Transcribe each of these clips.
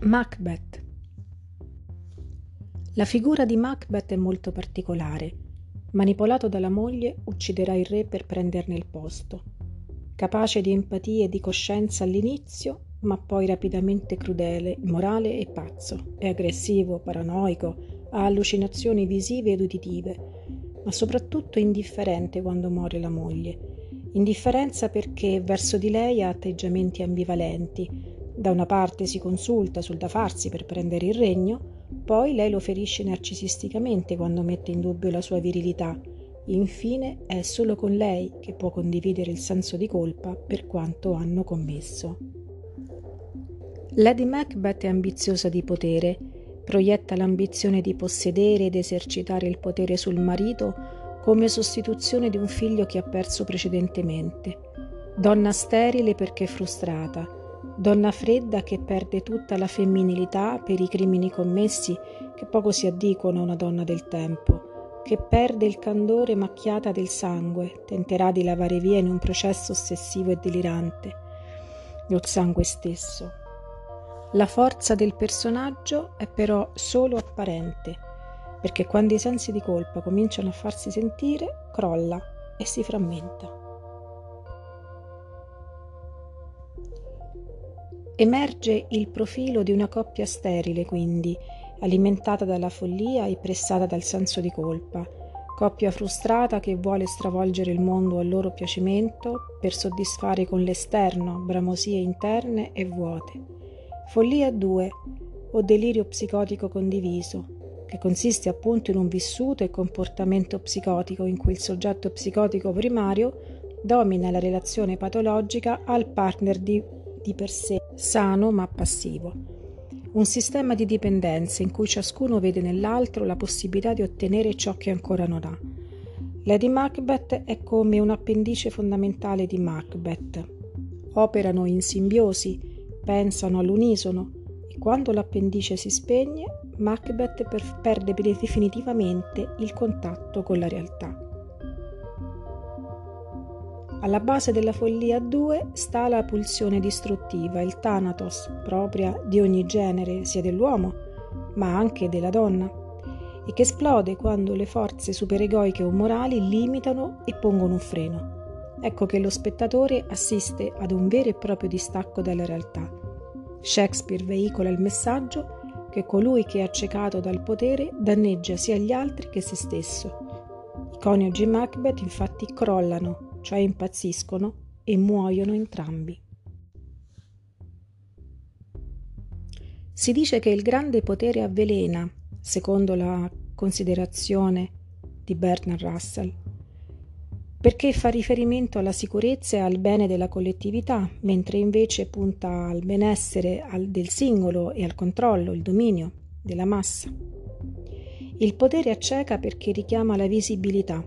Macbeth La figura di Macbeth è molto particolare. Manipolato dalla moglie, ucciderà il re per prenderne il posto. Capace di empatia e di coscienza all'inizio, ma poi rapidamente crudele, immorale e pazzo. È aggressivo, paranoico, ha allucinazioni visive ed uditive, ma soprattutto indifferente quando muore la moglie. Indifferenza perché verso di lei ha atteggiamenti ambivalenti, da una parte si consulta sul da farsi per prendere il regno, poi lei lo ferisce narcisisticamente quando mette in dubbio la sua virilità. Infine è solo con lei che può condividere il senso di colpa per quanto hanno commesso. Lady Macbeth è ambiziosa di potere, proietta l'ambizione di possedere ed esercitare il potere sul marito come sostituzione di un figlio che ha perso precedentemente. Donna sterile perché frustrata, donna fredda che perde tutta la femminilità per i crimini commessi che poco si addicono a una donna del tempo, che perde il candore macchiata del sangue, tenterà di lavare via in un processo ossessivo e delirante lo sangue stesso. La forza del personaggio è però solo apparente, perché quando i sensi di colpa cominciano a farsi sentire, crolla e si frammenta. Emerge il profilo di una coppia sterile, quindi, alimentata dalla follia e pressata dal senso di colpa, coppia frustrata che vuole stravolgere il mondo al loro piacimento per soddisfare con l'esterno bramosie interne e vuote. Follia 2 o delirio psicotico condiviso, che consiste appunto in un vissuto e comportamento psicotico in cui il soggetto psicotico primario domina la relazione patologica al partner di di per sé sano ma passivo. Un sistema di dipendenza in cui ciascuno vede nell'altro la possibilità di ottenere ciò che ancora non ha. Lady Macbeth è come un appendice fondamentale di Macbeth. Operano in simbiosi, pensano all'unisono e quando l'appendice si spegne, Macbeth perde definitivamente il contatto con la realtà. Alla base della follia 2 sta la pulsione distruttiva, il thanatos, propria di ogni genere, sia dell'uomo, ma anche della donna, e che esplode quando le forze superegoiche o morali limitano e pongono un freno. Ecco che lo spettatore assiste ad un vero e proprio distacco dalla realtà. Shakespeare veicola il messaggio che colui che è accecato dal potere danneggia sia gli altri che se stesso. I coniugi Macbeth infatti crollano cioè impazziscono e muoiono entrambi. Si dice che il grande potere avvelena, secondo la considerazione di Bernard Russell, perché fa riferimento alla sicurezza e al bene della collettività, mentre invece punta al benessere del singolo e al controllo, il dominio della massa. Il potere acceca perché richiama la visibilità,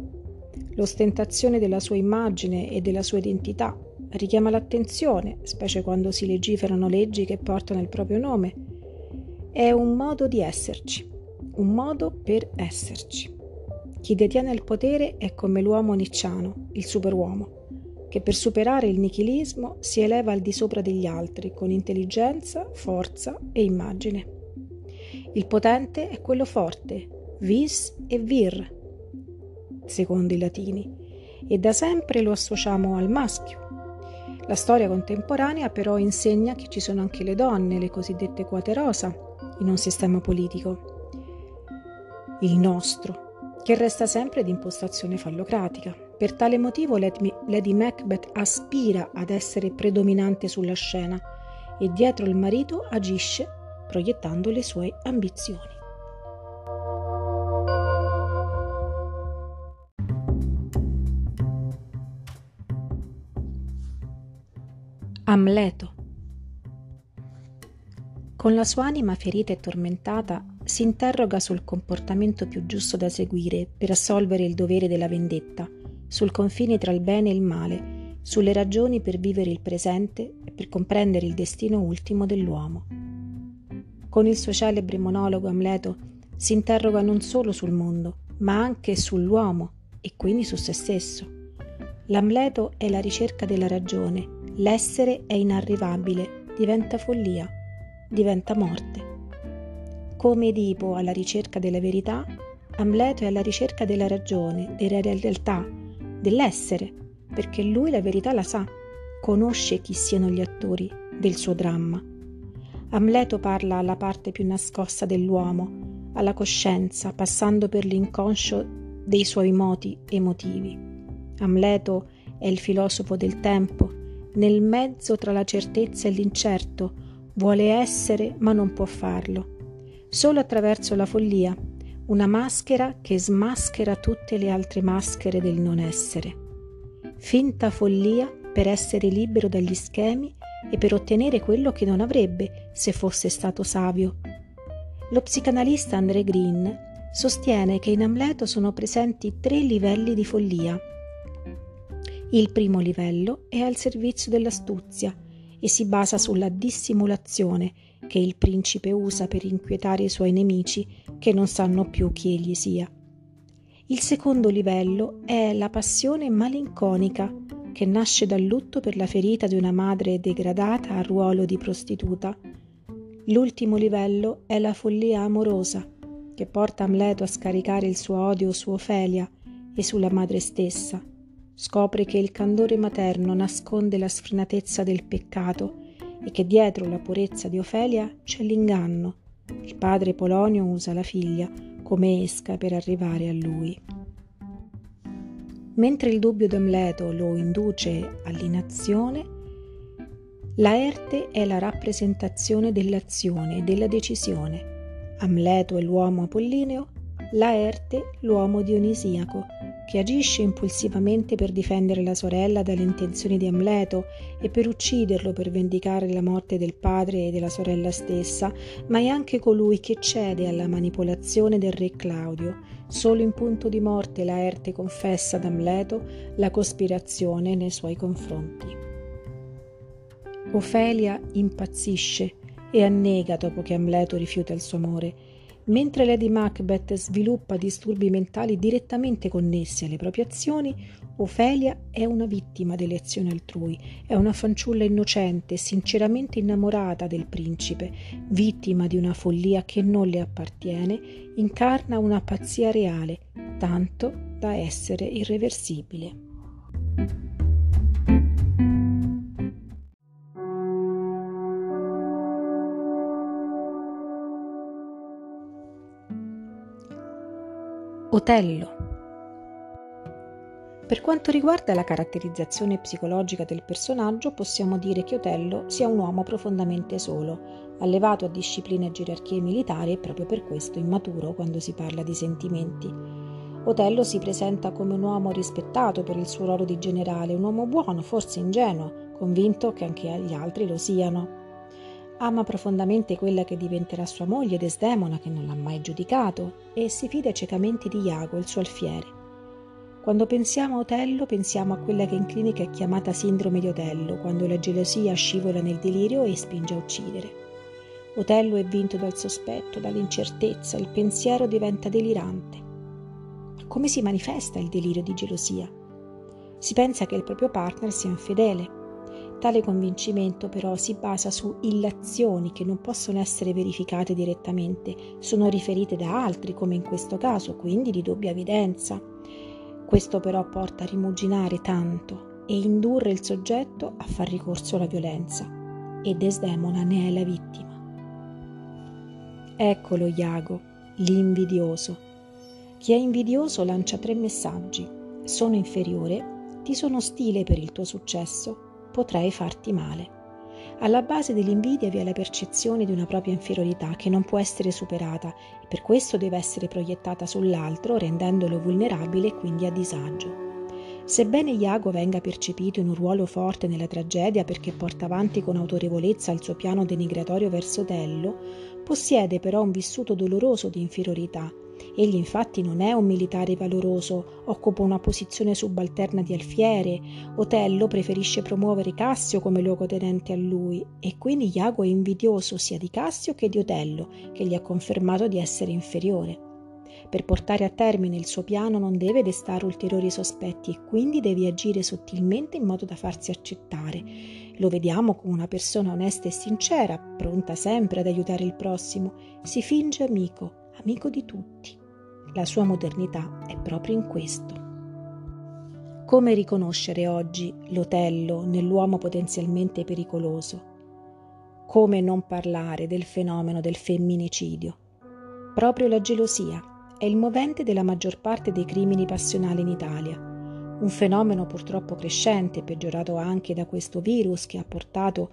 L'ostentazione della sua immagine e della sua identità richiama l'attenzione, specie quando si legiferano leggi che portano il proprio nome. È un modo di esserci, un modo per esserci. Chi detiene il potere è come l'uomo nicciano, il superuomo, che per superare il nichilismo si eleva al di sopra degli altri con intelligenza, forza e immagine. Il potente è quello forte, vis e vir, secondo i latini, e da sempre lo associamo al maschio. La storia contemporanea però insegna che ci sono anche le donne, le cosiddette quote rosa, in un sistema politico. Il nostro, che resta sempre di impostazione fallocratica. Per tale motivo Lady Macbeth aspira ad essere predominante sulla scena e dietro il marito agisce proiettando le sue ambizioni. Amleto. Con la sua anima ferita e tormentata, si interroga sul comportamento più giusto da seguire per assolvere il dovere della vendetta, sul confine tra il bene e il male, sulle ragioni per vivere il presente e per comprendere il destino ultimo dell'uomo. Con il suo celebre monologo Amleto si interroga non solo sul mondo, ma anche sull'uomo e quindi su se stesso. L'Amleto è la ricerca della ragione L'essere è inarrivabile, diventa follia. diventa morte. Come Edipo alla ricerca della verità, Amleto è alla ricerca della ragione, della realtà, dell'essere, perché lui la verità la sa, conosce chi siano gli attori del suo dramma. Amleto parla alla parte più nascosta dell'uomo, alla coscienza, passando per l'inconscio dei suoi moti emotivi. Amleto è il filosofo del tempo, nel mezzo tra la certezza e l'incerto, vuole essere ma non può farlo. Solo attraverso la follia, una maschera che smaschera tutte le altre maschere del non essere. Finta follia per essere libero dagli schemi e per ottenere quello che non avrebbe se fosse stato savio. Lo psicanalista André Green sostiene che in Amleto sono presenti tre livelli di follia. Il primo livello è al servizio dell'astuzia e si basa sulla dissimulazione che il principe usa per inquietare i suoi nemici che non sanno più chi egli sia. Il secondo livello è la passione malinconica che nasce dal lutto per la ferita di una madre degradata al ruolo di prostituta. L'ultimo livello è la follia amorosa che porta Amleto a scaricare il suo odio su Ofelia e sulla madre stessa. Scopre che il candore materno nasconde la sfrenatezza del peccato e che dietro la purezza di Ofelia c'è l'inganno. Il padre Polonio usa la figlia come esca per arrivare a lui. Mentre il dubbio d'Amleto lo induce all'inazione, Laerte è la rappresentazione dell'azione e della decisione. Amleto è l'uomo apollineo, Laerte l'uomo dionisiaco, che agisce impulsivamente per difendere la sorella dalle intenzioni di Amleto e per ucciderlo per vendicare la morte del padre e della sorella stessa, ma è anche colui che cede alla manipolazione del re Claudio. Solo in punto di morte Laerte confessa ad Amleto la cospirazione nei suoi confronti. Ofelia impazzisce e annega dopo che Amleto rifiuta il suo amore Mentre Lady Macbeth sviluppa disturbi mentali direttamente connessi alle proprie azioni, Ofelia è una vittima delle azioni altrui, è una fanciulla innocente, sinceramente innamorata del principe, vittima di una follia che non le appartiene, incarna una pazzia reale, tanto da essere irreversibile. Otello. Per quanto riguarda la caratterizzazione psicologica del personaggio, possiamo dire che Otello sia un uomo profondamente solo, allevato a discipline e gerarchie militari e proprio per questo immaturo quando si parla di sentimenti. Otello si presenta come un uomo rispettato per il suo ruolo di generale, un uomo buono, forse ingenuo, convinto che anche gli altri lo siano. Ama profondamente quella che diventerà sua moglie Desdemona, che non l'ha mai giudicato, e si fida ciecamente di Iago, il suo alfiere. Quando pensiamo a Otello, pensiamo a quella che in clinica è chiamata sindrome di Otello, quando la gelosia scivola nel delirio e spinge a uccidere. Otello è vinto dal sospetto, dall'incertezza, il pensiero diventa delirante. Ma come si manifesta il delirio di gelosia? Si pensa che il proprio partner sia infedele, Tale convincimento però si basa su illazioni che non possono essere verificate direttamente, sono riferite da altri, come in questo caso, quindi di dubbia evidenza. Questo però porta a rimuginare tanto e indurre il soggetto a far ricorso alla violenza, e Desdemona ne è la vittima. Eccolo Iago, l'invidioso. Chi è invidioso lancia tre messaggi. Sono inferiore, ti sono ostile per il tuo successo potrei farti male. Alla base dell'invidia vi è la percezione di una propria inferiorità che non può essere superata e per questo deve essere proiettata sull'altro rendendolo vulnerabile e quindi a disagio. Sebbene Iago venga percepito in un ruolo forte nella tragedia perché porta avanti con autorevolezza il suo piano denigratorio verso Tello, possiede però un vissuto doloroso di inferiorità Egli infatti non è un militare valoroso, occupa una posizione subalterna di alfiere. Otello preferisce promuovere Cassio come luogotenente a lui e quindi Iago è invidioso sia di Cassio che di Otello, che gli ha confermato di essere inferiore. Per portare a termine il suo piano non deve destare ulteriori sospetti e quindi deve agire sottilmente in modo da farsi accettare. Lo vediamo come una persona onesta e sincera, pronta sempre ad aiutare il prossimo. Si finge amico, amico di tutti. La sua modernità è proprio in questo. Come riconoscere oggi l'Otello nell'uomo potenzialmente pericoloso? Come non parlare del fenomeno del femminicidio? Proprio la gelosia è il movente della maggior parte dei crimini passionali in Italia, un fenomeno purtroppo crescente, peggiorato anche da questo virus che ha portato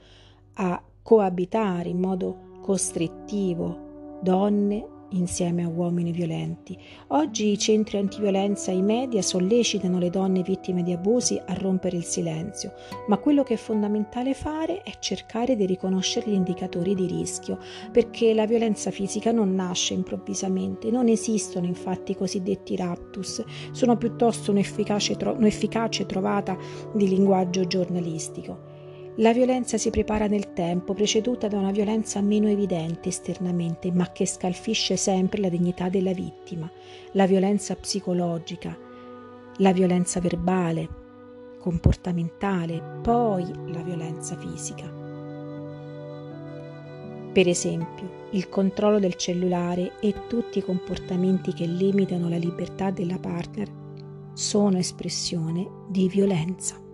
a coabitare in modo costrittivo donne insieme a uomini violenti. Oggi i centri antiviolenza e i media sollecitano le donne vittime di abusi a rompere il silenzio, ma quello che è fondamentale fare è cercare di riconoscere gli indicatori di rischio, perché la violenza fisica non nasce improvvisamente, non esistono infatti i cosiddetti raptus, sono piuttosto un'efficace, tro- un'efficace trovata di linguaggio giornalistico. La violenza si prepara nel tempo, preceduta da una violenza meno evidente esternamente, ma che scalfisce sempre la dignità della vittima, la violenza psicologica, la violenza verbale, comportamentale, poi la violenza fisica. Per esempio, il controllo del cellulare e tutti i comportamenti che limitano la libertà della partner sono espressione di violenza.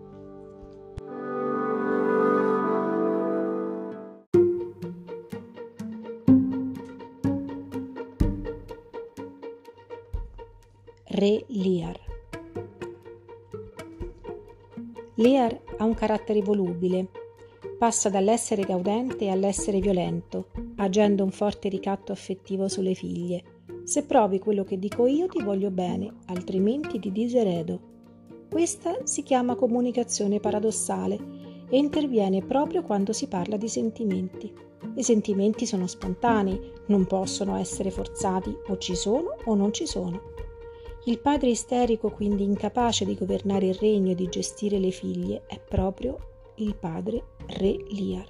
Re Lear. Lear ha un carattere volubile, passa dall'essere gaudente all'essere violento, agendo un forte ricatto affettivo sulle figlie. Se provi quello che dico io ti voglio bene, altrimenti ti diseredo. Questa si chiama comunicazione paradossale e interviene proprio quando si parla di sentimenti. I sentimenti sono spontanei, non possono essere forzati, o ci sono o non ci sono. Il padre isterico, quindi incapace di governare il regno e di gestire le figlie, è proprio il padre re Liar.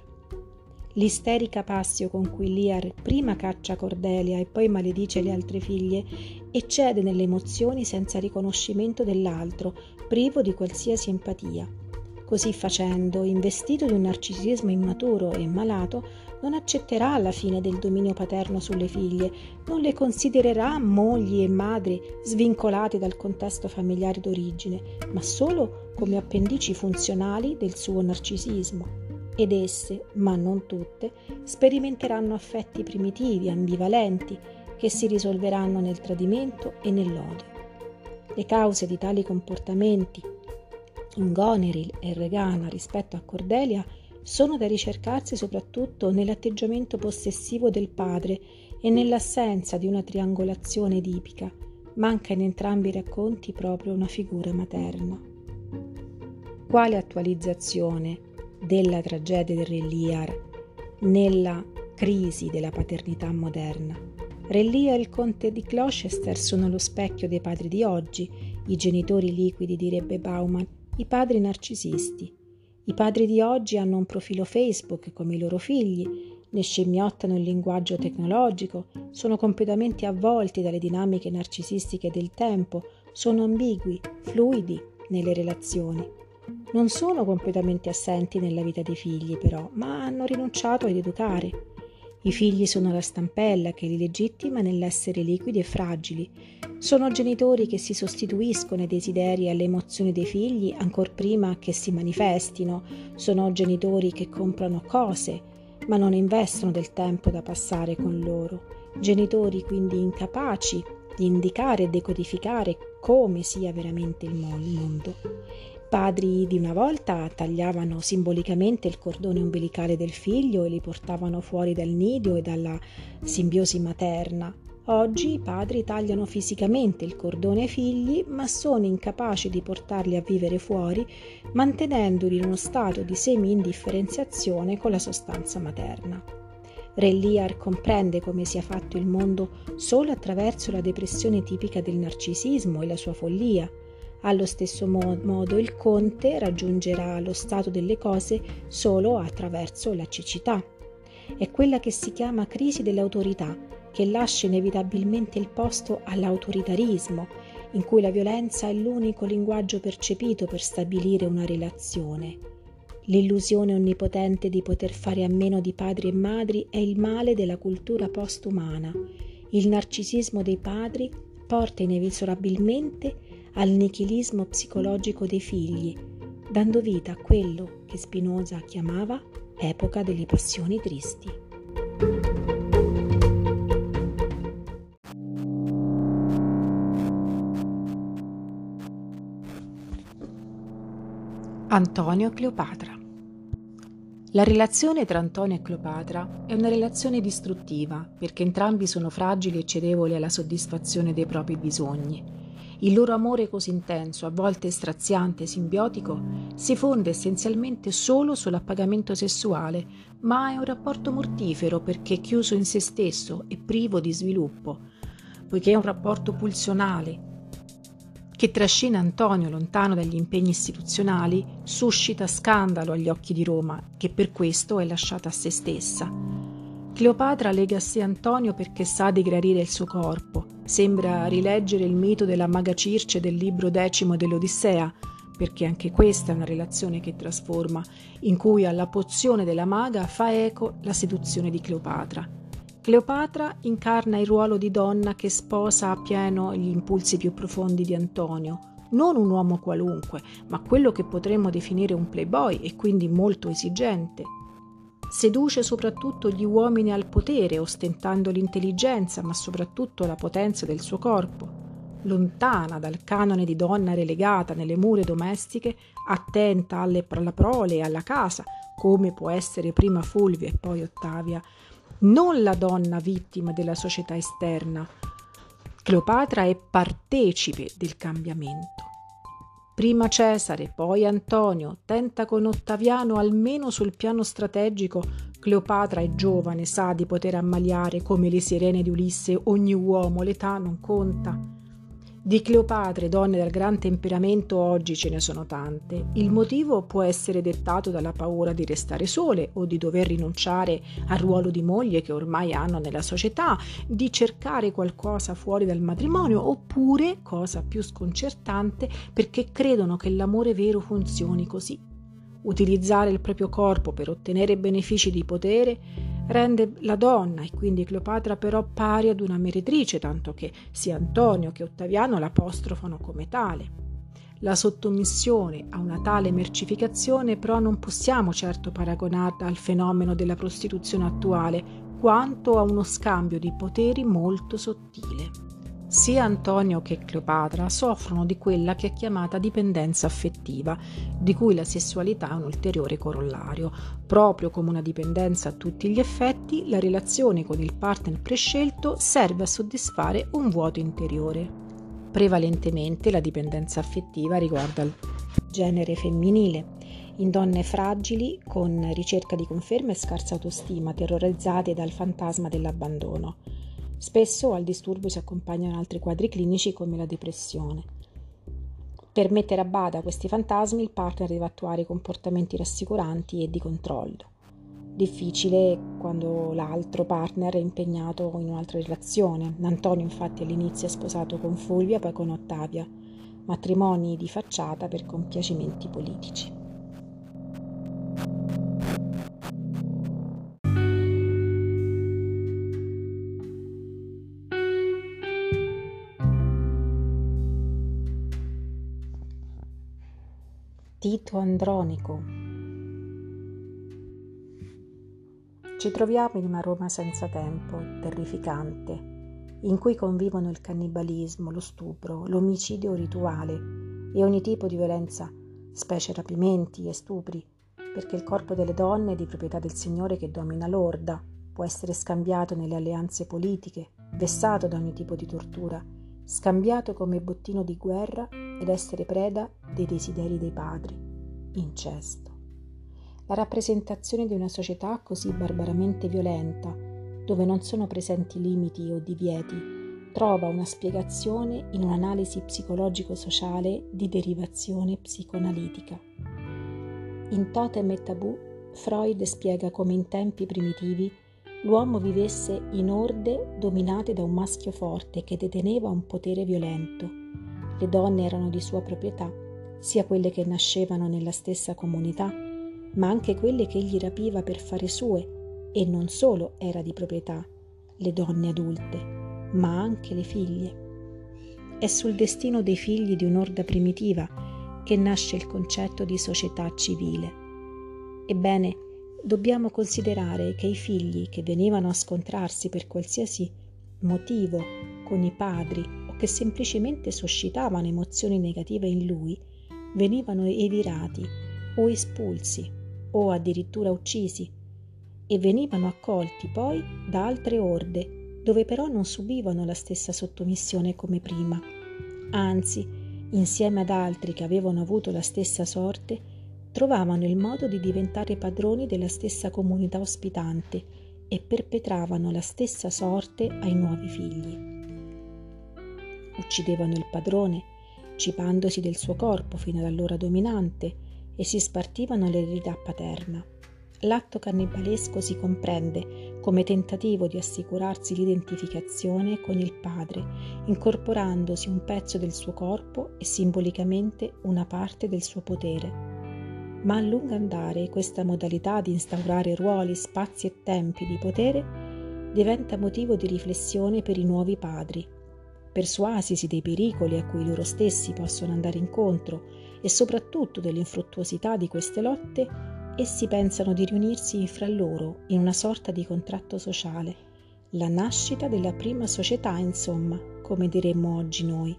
L'isterica passio con cui Liar prima caccia Cordelia e poi maledice le altre figlie eccede nelle emozioni senza riconoscimento dell'altro, privo di qualsiasi empatia. Così facendo, investito di un narcisismo immaturo e malato, non accetterà la fine del dominio paterno sulle figlie, non le considererà mogli e madri svincolate dal contesto familiare d'origine, ma solo come appendici funzionali del suo narcisismo. Ed esse, ma non tutte, sperimenteranno affetti primitivi, ambivalenti, che si risolveranno nel tradimento e nell'odio. Le cause di tali comportamenti Goneril e Regana rispetto a Cordelia sono da ricercarsi soprattutto nell'atteggiamento possessivo del padre e nell'assenza di una triangolazione edipica. Manca in entrambi i racconti proprio una figura materna. Quale attualizzazione della tragedia del Re Lear nella crisi della paternità moderna? Re Lear e il conte di Gloucester sono lo specchio dei padri di oggi, i genitori liquidi direbbe Bauman, i padri narcisisti. I padri di oggi hanno un profilo Facebook come i loro figli, ne scimmiottano il linguaggio tecnologico, sono completamente avvolti dalle dinamiche narcisistiche del tempo, sono ambigui, fluidi nelle relazioni. Non sono completamente assenti nella vita dei figli, però, ma hanno rinunciato ad educare. I figli sono la stampella che li legittima nell'essere liquidi e fragili. Sono genitori che si sostituiscono ai desideri e alle emozioni dei figli ancor prima che si manifestino. Sono genitori che comprano cose, ma non investono del tempo da passare con loro. Genitori quindi incapaci di indicare e decodificare come sia veramente il mondo padri di una volta tagliavano simbolicamente il cordone ombelicale del figlio e li portavano fuori dal nido e dalla simbiosi materna. Oggi i padri tagliano fisicamente il cordone ai figli, ma sono incapaci di portarli a vivere fuori, mantenendoli in uno stato di semi-indifferenziazione con la sostanza materna. Re Lear comprende come sia fatto il mondo solo attraverso la depressione tipica del narcisismo e la sua follia, allo stesso modo il conte raggiungerà lo stato delle cose solo attraverso la cecità. È quella che si chiama crisi dell'autorità, che lascia inevitabilmente il posto all'autoritarismo, in cui la violenza è l'unico linguaggio percepito per stabilire una relazione. L'illusione onnipotente di poter fare a meno di padri e madri è il male della cultura postumana. Il narcisismo dei padri porta inesorabilmente al nichilismo psicologico dei figli, dando vita a quello che Spinoza chiamava epoca delle passioni tristi. Antonio e Cleopatra la relazione tra Antonio e Cleopatra è una relazione distruttiva perché entrambi sono fragili e cedevoli alla soddisfazione dei propri bisogni. Il loro amore così intenso, a volte straziante e simbiotico, si fonda essenzialmente solo sull'appagamento sessuale, ma è un rapporto mortifero perché chiuso in se stesso e privo di sviluppo, poiché è un rapporto pulsionale, che trascina Antonio lontano dagli impegni istituzionali, suscita scandalo agli occhi di Roma, che per questo è lasciata a se stessa. Cleopatra lega a sé Antonio perché sa di gradire il suo corpo. Sembra rileggere il mito della maga Circe del libro decimo dell'Odissea, perché anche questa è una relazione che trasforma, in cui alla pozione della maga fa eco la seduzione di Cleopatra. Cleopatra incarna il ruolo di donna che sposa a pieno gli impulsi più profondi di Antonio, non un uomo qualunque, ma quello che potremmo definire un playboy e quindi molto esigente. Seduce soprattutto gli uomini al potere, ostentando l'intelligenza, ma soprattutto la potenza del suo corpo. Lontana dal canone di donna relegata nelle mura domestiche, attenta alle, alla prole e alla casa, come può essere prima Fulvia e poi Ottavia, non la donna vittima della società esterna. Cleopatra è partecipe del cambiamento. Prima Cesare, poi Antonio, tenta con Ottaviano almeno sul piano strategico. Cleopatra è giovane, sa di poter ammaliare come le sirene di Ulisse ogni uomo, l'età non conta. Di Cleopatre, donne dal gran temperamento, oggi ce ne sono tante. Il motivo può essere dettato dalla paura di restare sole o di dover rinunciare al ruolo di moglie che ormai hanno nella società, di cercare qualcosa fuori dal matrimonio, oppure, cosa più sconcertante, perché credono che l'amore vero funzioni così. Utilizzare il proprio corpo per ottenere benefici di potere rende la donna e quindi Cleopatra però pari ad una meretrice, tanto che sia Antonio che Ottaviano l'apostrofano come tale. La sottomissione a una tale mercificazione però non possiamo certo paragonarla al fenomeno della prostituzione attuale, quanto a uno scambio di poteri molto sottile. Sia Antonio che Cleopatra soffrono di quella che è chiamata dipendenza affettiva, di cui la sessualità è un ulteriore corollario. Proprio come una dipendenza a tutti gli effetti, la relazione con il partner prescelto serve a soddisfare un vuoto interiore. Prevalentemente la dipendenza affettiva riguarda il genere femminile, in donne fragili, con ricerca di conferma e scarsa autostima, terrorizzate dal fantasma dell'abbandono. Spesso al disturbo si accompagnano altri quadri clinici come la depressione. Per mettere a bada questi fantasmi il partner deve attuare comportamenti rassicuranti e di controllo. Difficile quando l'altro partner è impegnato in un'altra relazione. Antonio infatti all'inizio è sposato con Fulvia, poi con Ottavia, matrimoni di facciata per compiacimenti politici. Tito Andronico. Ci troviamo in una Roma senza tempo, terrificante, in cui convivono il cannibalismo, lo stupro, l'omicidio rituale e ogni tipo di violenza, specie rapimenti e stupri, perché il corpo delle donne è di proprietà del Signore che domina l'orda, può essere scambiato nelle alleanze politiche, vessato da ogni tipo di tortura scambiato come bottino di guerra ed essere preda dei desideri dei padri. Incesto. La rappresentazione di una società così barbaramente violenta, dove non sono presenti limiti o divieti, trova una spiegazione in un'analisi psicologico-sociale di derivazione psicoanalitica. In Totem e Tabù, Freud spiega come in tempi primitivi l'uomo vivesse in orde dominate da un maschio forte che deteneva un potere violento. Le donne erano di sua proprietà, sia quelle che nascevano nella stessa comunità, ma anche quelle che egli rapiva per fare sue, e non solo era di proprietà, le donne adulte, ma anche le figlie. È sul destino dei figli di un'orda primitiva che nasce il concetto di società civile. Ebbene, dobbiamo considerare che i figli che venivano a scontrarsi per qualsiasi motivo con i padri o che semplicemente suscitavano emozioni negative in lui, venivano evirati o espulsi o addirittura uccisi e venivano accolti poi da altre orde dove però non subivano la stessa sottomissione come prima. Anzi, insieme ad altri che avevano avuto la stessa sorte, trovavano il modo di diventare padroni della stessa comunità ospitante e perpetravano la stessa sorte ai nuovi figli. Uccidevano il padrone, cipandosi del suo corpo fino ad allora dominante, e si spartivano l'eredità paterna. L'atto cannibalesco si comprende come tentativo di assicurarsi l'identificazione con il padre, incorporandosi un pezzo del suo corpo e simbolicamente una parte del suo potere ma a lungo andare questa modalità di instaurare ruoli, spazi e tempi di potere diventa motivo di riflessione per i nuovi padri. Persuasisi dei pericoli a cui loro stessi possono andare incontro e soprattutto dell'infruttuosità di queste lotte, essi pensano di riunirsi fra loro in una sorta di contratto sociale, la nascita della prima società, insomma, come diremmo oggi noi.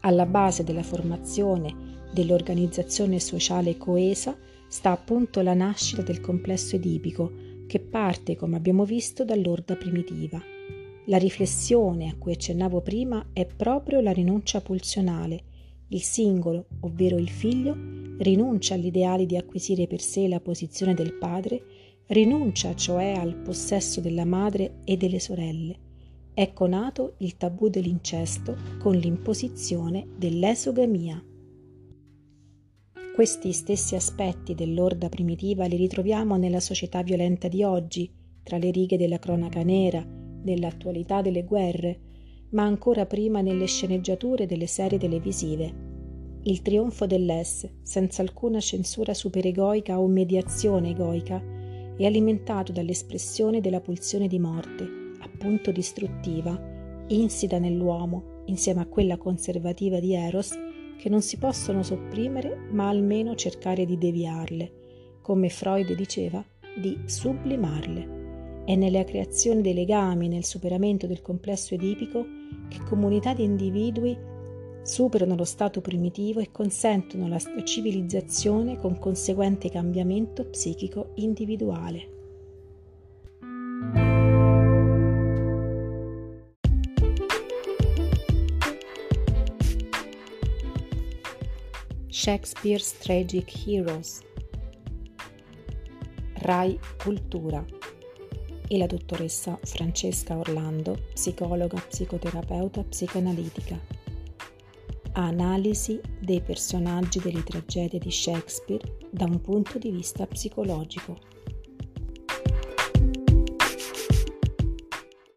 Alla base della formazione dell'organizzazione sociale coesa sta appunto la nascita del complesso edipico, che parte, come abbiamo visto, dall'orda primitiva. La riflessione a cui accennavo prima è proprio la rinuncia pulsionale. Il singolo, ovvero il figlio, rinuncia all'ideale di acquisire per sé la posizione del padre, rinuncia cioè al possesso della madre e delle sorelle. Ecco nato il tabù dell'incesto con l'imposizione dell'esogamia. Questi stessi aspetti dell'orda primitiva li ritroviamo nella società violenta di oggi, tra le righe della cronaca nera, nell'attualità delle guerre, ma ancora prima nelle sceneggiature delle serie televisive. Il trionfo dell'Es, senza alcuna censura superegoica o mediazione egoica, è alimentato dall'espressione della pulsione di morte, appunto distruttiva, insita nell'uomo, insieme a quella conservativa di Eros, che non si possono sopprimere, ma almeno cercare di deviarle, come Freud diceva, di sublimarle. È nella creazione dei legami, nel superamento del complesso edipico, che comunità di individui superano lo stato primitivo e consentono la civilizzazione con conseguente cambiamento psichico individuale. Shakespeare's Tragic Heroes, Rai Cultura e la dottoressa Francesca Orlando, psicologa, psicoterapeuta, psicoanalitica. Analisi dei personaggi delle tragedie di Shakespeare da un punto di vista psicologico.